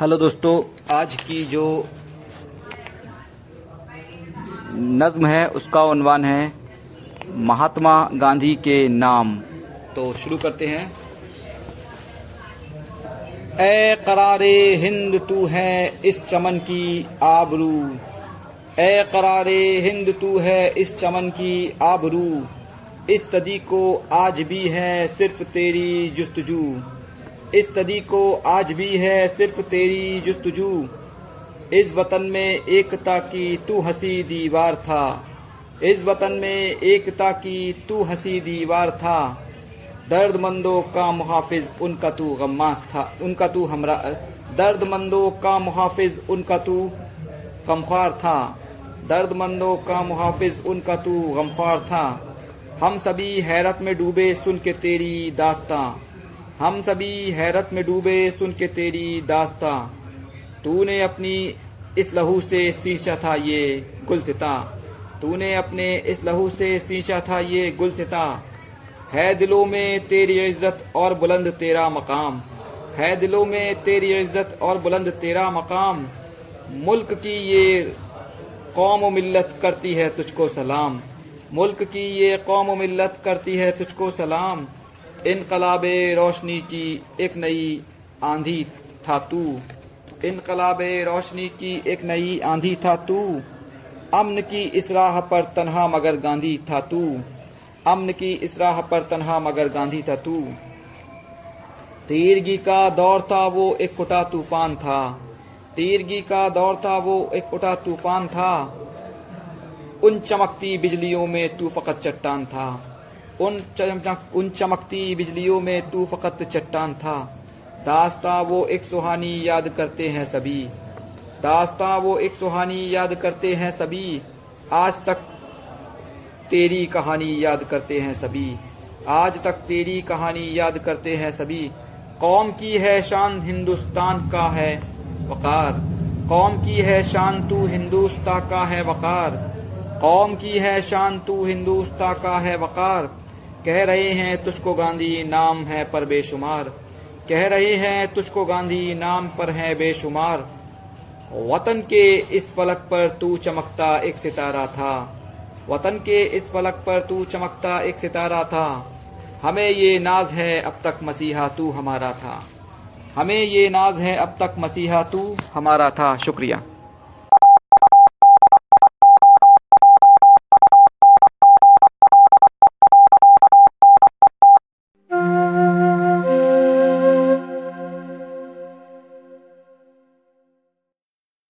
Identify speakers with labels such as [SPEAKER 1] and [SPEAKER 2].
[SPEAKER 1] Hello दोस्तों, आज की जो नज्म है, उसका उन्वान है महात्मा गांधी के नाम। तो शुरू करते हैं। ए करारे हिंद, तू है इस चमन की आबरू। ए करारे हिंद, तू है इस चमन की आबरू। इस सदी को आज भी है सिर्फ़ तेरी जुस्तजू। इस सदी को आज भी है सिर्फ़ तेरी जुस्तजू। इस वतन में एकता की तू हँसी दीवार था। इस वतन में एकता की तू हँसी दीवार था। दर्दमंदों का मुहाफिज उनका तू गम्मास था। उनका तू हमरा, दर्दमंदों का मुहाफिज उनका तू गमखार था। दर्दमंदों का मुहाफिज उनका तू गमखार था। हम सभी हैरत में डूबे सुन के तेरी दास्तां। हम सभी हैरत में डूबे सुन के तेरी दास्ता। तूने अपनी इस लहू से सींचा था ये गुलसिता। तूने अपने इस लहू से सींचा था ये गुलसिता। है दिलों में तेरी इज़्ज़त और बुलंद तेरा मकाम। है दिलों में तेरी इज़्ज़त और बुलंद तेरा मकाम। मुल्क की ये कौम मिल्लत करती है तुझको सलाम। मुल्क की ये कौम मिल्लत करती है तुझको सलाम। इनकलाब रोशनी की एक नई आंधी था तू इनकलाब रोशनी की एक नई आंधी था तू अमन की इस राह पर तनहा मगर गांधी था तू अमन की इस राह पर तनहा मगर गांधी था तू तीरगी का दौर था वो एक कुटा तूफ़ान था। तीरगी का दौर था वो एक कुटा तूफ़ान था। उन चमकती बिजलियों में तू फकत चट्टान था। उन चमक, उन चमकती बिजलियों में तू फकत चट्टान था। दास्ता वो एक सुहानी याद करते हैं सभी। दास्ता वो एक सुहानी याद करते हैं सभी। आज तक तेरी कहानी याद करते हैं सभी। आज तक तेरी कहानी याद करते हैं सभी। कौम की है शान हिंदुस्तान का है वकार। कौम की है शान तू हिंदुस्तान का है वकार। कौम की है शान तू हिंदुस्तान का है वकार। कह रहे हैं, तुझको गांधी नाम है पर बेशुमार। कह रहे हैं, तुझको गांधी नाम पर है बेशुमार। वतन के इस फलक पर तू चमकता एक सितारा था। वतन के इस फलक पर तू चमकता एक सितारा था। हमें ये नाज है अब तक मसीहा तू हमारा था। हमें ये नाज है अब तक मसीहा तू हमारा था। शुक्रिया।